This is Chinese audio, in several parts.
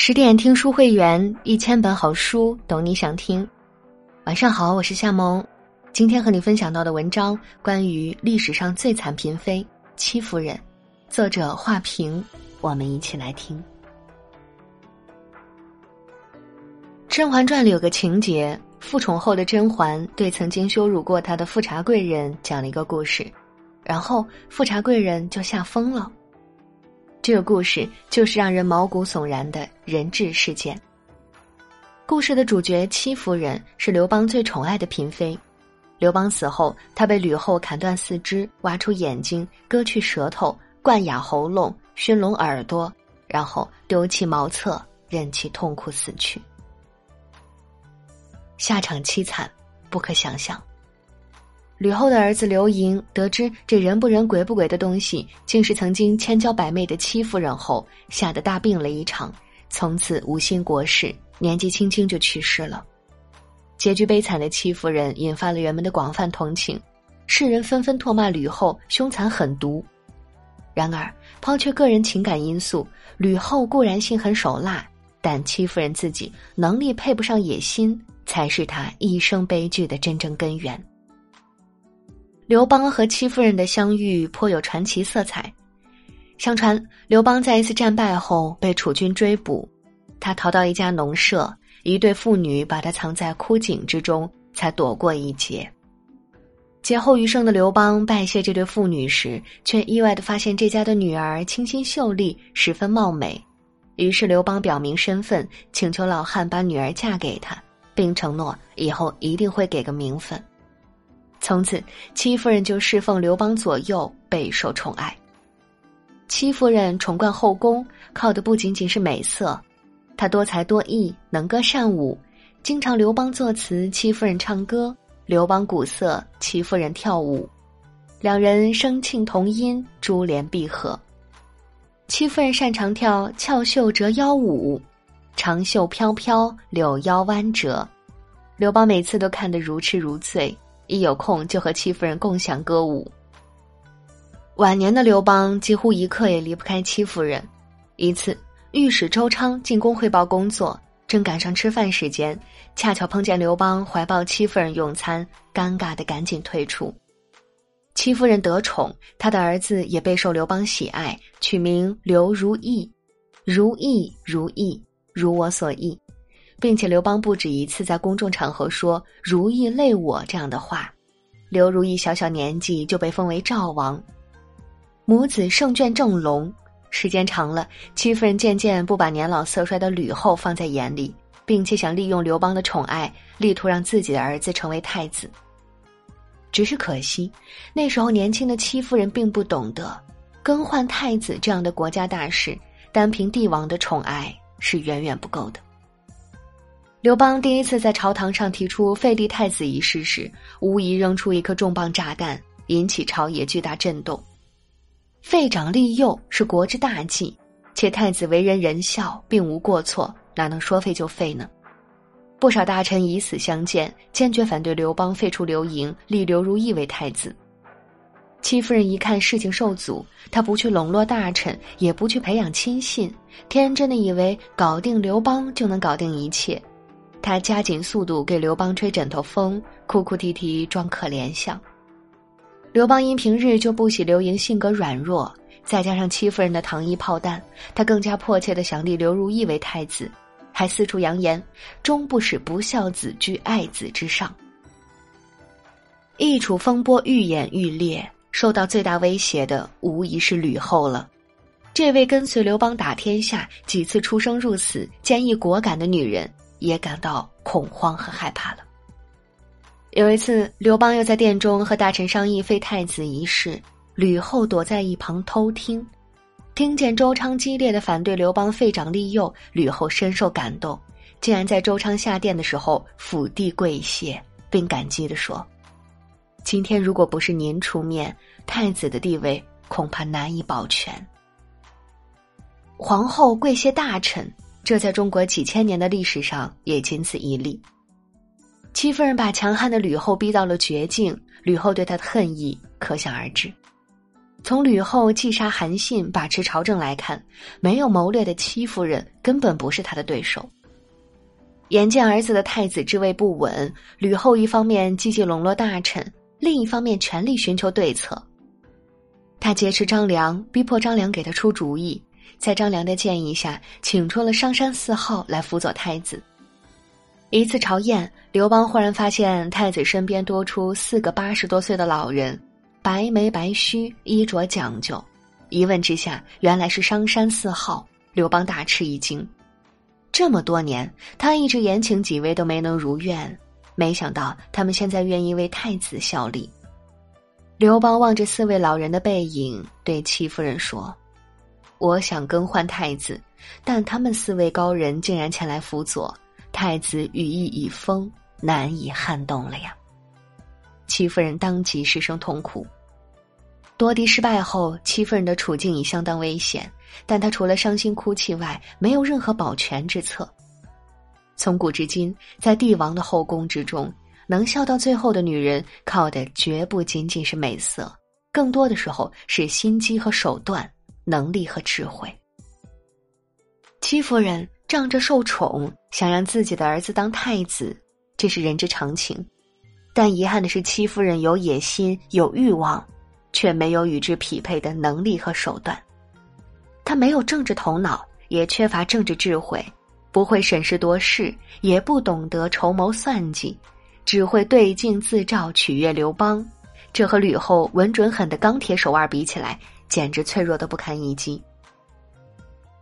十点听书会员，一千本好书，懂你想听。晚上好，我是夏萌。今天和你分享到的文章，关于历史上最惨嫔妃戚夫人，作者华平。我们一起来听。《甄嬛传》里有个情节，复宠后的甄嬛对曾经羞辱过她的富察贵人讲了一个故事，然后富察贵人就吓疯了。这个故事就是让人毛骨悚然的人质事件。故事的主角戚夫人是刘邦最宠爱的嫔妃。刘邦死后，她被吕后砍断四肢、挖出眼睛、割去舌头、灌哑喉咙、熏聋耳朵，然后丢弃茅厕，任其痛苦死去。下场凄惨，不可想象。吕后的儿子刘盈得知这人不人鬼不鬼的东西竟是曾经千娇百媚的戚夫人后，吓得大病了一场，从此无心国事，年纪轻轻就去世了。结局悲惨的戚夫人引发了人们的广泛同情，世人纷纷唾骂吕后凶残狠毒。然而，抛却个人情感因素，吕后固然心狠手辣，但戚夫人自己能力配不上野心，才是她一生悲剧的真正根源。刘邦和戚夫人的相遇颇有传奇色彩。相传，刘邦在一次战败后被楚军追捕，他逃到一家农舍，一对妇女把他藏在枯井之中，才躲过一劫。劫后余生的刘邦拜谢这对妇女时，却意外的发现这家的女儿清新秀丽，十分貌美。于是刘邦表明身份，请求老汉把女儿嫁给他，并承诺以后一定会给个名分。从此，戚夫人就侍奉刘邦左右，备受宠爱。戚夫人宠冠后宫，靠的不仅仅是美色，她多才多艺，能歌善舞，经常刘邦作词，戚夫人唱歌；刘邦鼓瑟，戚夫人跳舞，两人声磬同音，珠联璧合。戚夫人擅长跳翘袖折腰舞，长袖飘飘，柳腰弯折，刘邦每次都看得如痴如醉。一有空就和戚夫人共享歌舞。晚年的刘邦几乎一刻也离不开戚夫人。一次，御史周昌进宫汇报工作，正赶上吃饭时间，恰巧碰见刘邦怀抱戚夫人用餐，尴尬的赶紧退出。戚夫人得宠，他的儿子也备受刘邦喜爱，取名刘如意，如意如意，如我所意。并且刘邦不止一次在公众场合说“如意累我”这样的话，刘如意小小年纪就被封为赵王，母子胜眷正隆。时间长了，戚夫人渐渐不把年老色衰的吕后放在眼里，并且想利用刘邦的宠爱，力图让自己的儿子成为太子。只是可惜，那时候年轻的戚夫人并不懂得，更换太子这样的国家大事，单凭帝王的宠爱是远远不够的。刘邦第一次在朝堂上提出废立太子一事时，无疑扔出一颗重磅炸弹，引起朝野巨大震动。废长立幼是国之大计，且太子为人仁孝，并无过错，哪能说废就废呢？不少大臣以死相见，坚决反对刘邦废除刘盈，立刘如意为太子。戚夫人一看事情受阻，她不去笼络大臣，也不去培养亲信，天真的以为搞定刘邦就能搞定一切。他加紧速度给刘邦吹枕头风，哭哭啼啼装可怜相。刘邦因平日就不喜刘盈性格软弱，再加上戚夫人的糖衣炮弹，他更加迫切的想立刘如意为太子，还四处扬言终不使不孝子居爱子之上。易楚风波愈演愈烈，受到最大威胁的无疑是吕后了。这位跟随刘邦打天下、几次出生入死、坚毅果敢的女人。也感到恐慌和害怕了。有一次，刘邦又在殿中和大臣商议废太子一事，吕后躲在一旁偷听，听见周昌激烈的反对刘邦废长立幼，吕后深受感动，竟然在周昌下殿的时候俯地跪谢，并感激的说：“今天如果不是您出面，太子的地位恐怕难以保全。”皇后跪谢大臣。这在中国几千年的历史上也仅此一例。戚夫人把强悍的吕后逼到了绝境，吕后对她的恨意可想而知。从吕后击杀韩信、把持朝政来看，没有谋略的戚夫人根本不是他的对手。眼见儿子的太子之位不稳，吕后一方面积极笼络大臣，另一方面全力寻求对策。他劫持张良，逼迫张良给他出主意，在张良的建议下，请出了商山四号来辅佐太子。一次朝宴，刘邦忽然发现太子身边多出四个八十多岁的老人，白眉白须，衣着讲究。一问之下，原来是商山四号。刘邦大吃一惊。这么多年，他一直延请几位都没能如愿，没想到他们现在愿意为太子效力。刘邦望着四位老人的背影，对戚夫人说：“我想更换太子，但他们四位高人竟然前来辅佐，太子羽翼已丰，难以撼动了呀。”戚夫人当即失声痛哭。夺嫡失败后，戚夫人的处境已相当危险。但她除了伤心哭泣外，没有任何保全之策。从古至今，在帝王的后宫之中，能笑到最后的女人，靠的绝不仅仅是美色，更多的时候是心机和手段、能力和智慧。戚夫人仗着受宠，想让自己的儿子当太子，这是人之常情。但遗憾的是，戚夫人有野心、有欲望，却没有与之匹配的能力和手段。他没有政治头脑，也缺乏政治智慧，不会审时度势，也不懂得筹谋算计，只会对镜自照取悦刘邦。这和吕后稳准狠的钢铁手腕比起来，简直脆弱的不堪一击。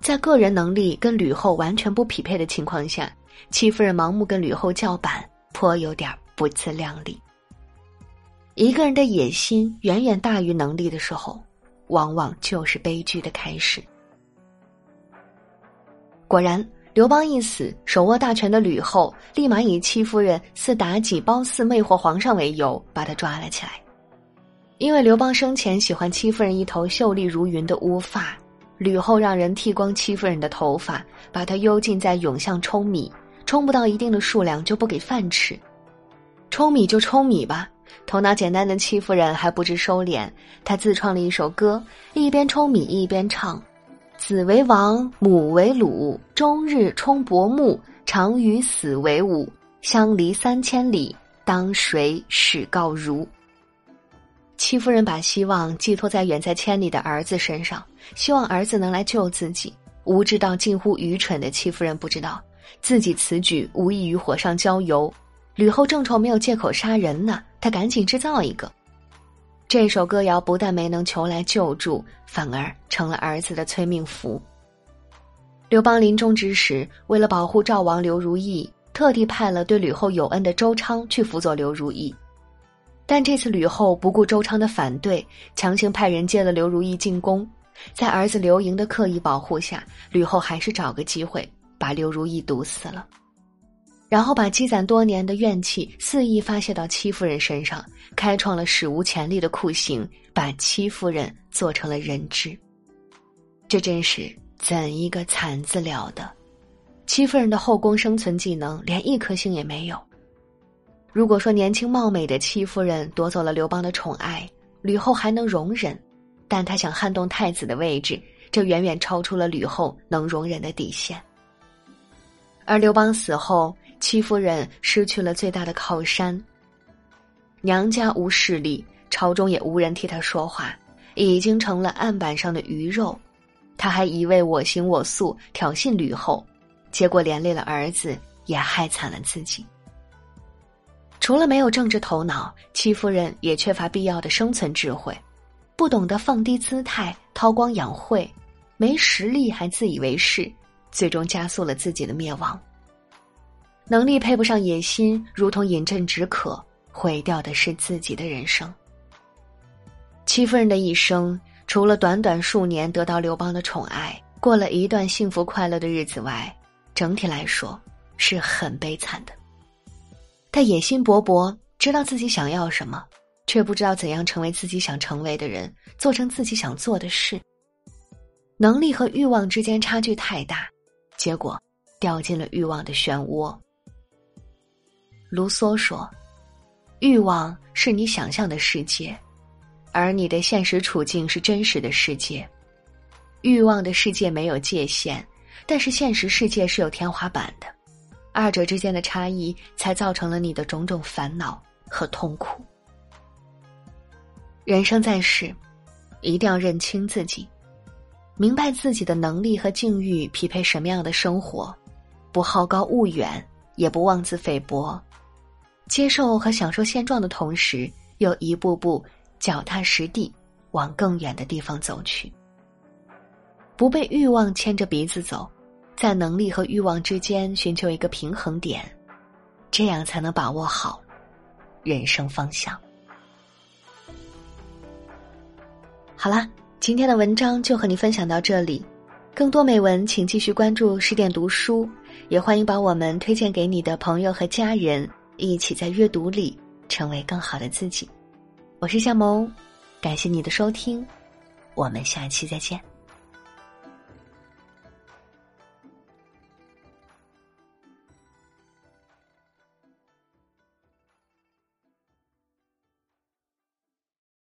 在个人能力跟吕后完全不匹配的情况下，戚夫人盲目跟吕后叫板，颇有点不自量力。一个人的野心远远大于能力的时候，往往就是悲剧的开始。果然，刘邦一死，手握大权的吕后立马以戚夫人似妲己褒姒魅惑皇上为由，把他抓了起来。因为刘邦生前喜欢戚夫人一头秀丽如云的乌发，吕后让人剃光戚夫人的头发，把她幽禁在永巷舂米，冲不到一定的数量就不给饭吃。舂米就舂米吧，头脑简单的戚夫人还不知收敛，她自创了一首歌，一边舂米一边唱。子为王，母为鲁，终日冲薄暮，常与死为伍。相离三千里，当谁使告如？戚夫人把希望寄托在远在千里的儿子身上，希望儿子能来救自己。无知到近乎愚蠢的戚夫人不知道，自己此举无异于火上浇油。吕后正愁没有借口杀人呢，她赶紧制造一个。这首歌谣不但没能求来救助，反而成了儿子的催命符。刘邦临终之时，为了保护赵王刘如意，特地派了对吕后有恩的周昌去辅佐刘如意。但这次吕后不顾周昌的反对，强行派人接了刘如意进宫。在儿子刘盈的刻意保护下，吕后还是找个机会把刘如意毒死了。然后把积攒多年的怨气肆意发泄到戚夫人身上，开创了史无前例的酷刑，把戚夫人做成了人质。这真是怎一个惨字了得！戚夫人的后宫生存技能连一颗星也没有。如果说年轻貌美的戚夫人夺走了刘邦的宠爱，吕后还能容忍，但她想撼动太子的位置，这远远超出了吕后能容忍的底线。而刘邦死后，戚夫人失去了最大的靠山，娘家无势力，朝中也无人替她说话，已经成了案板上的鱼肉。他还一味我行我素，挑衅吕后，结果连累了儿子，也害惨了自己。除了没有政治头脑，戚夫人也缺乏必要的生存智慧，不懂得放低姿态，韬光养晦，没实力还自以为是，最终加速了自己的灭亡。能力配不上野心，如同饮鸩止渴，毁掉的是自己的人生。戚夫人的一生，除了短短数年得到刘邦的宠爱，过了一段幸福快乐的日子外，整体来说是很悲惨的。他野心勃勃，知道自己想要什么，却不知道怎样成为自己想成为的人，做成自己想做的事。能力和欲望之间差距太大，结果掉进了欲望的漩涡。卢梭说：“欲望是你想象的世界，而你的现实处境是真实的世界。欲望的世界没有界限，但是现实世界是有天花板的。二者之间的差异，才造成了你的种种烦恼和痛苦。人生在世，一定要认清自己，明白自己的能力和境遇匹配什么样的生活，不好高骛远，也不妄自菲薄，接受和享受现状的同时，又一步步脚踏实地往更远的地方走去，不被欲望牵着鼻子走。在能力和欲望之间寻求一个平衡点，这样才能把握好人生方向。好啦，今天的文章就和你分享到这里。更多美文，请继续关注十点读书，也欢迎把我们推荐给你的朋友和家人，一起在阅读里成为更好的自己。我是夏萌，感谢你的收听，我们下期再见。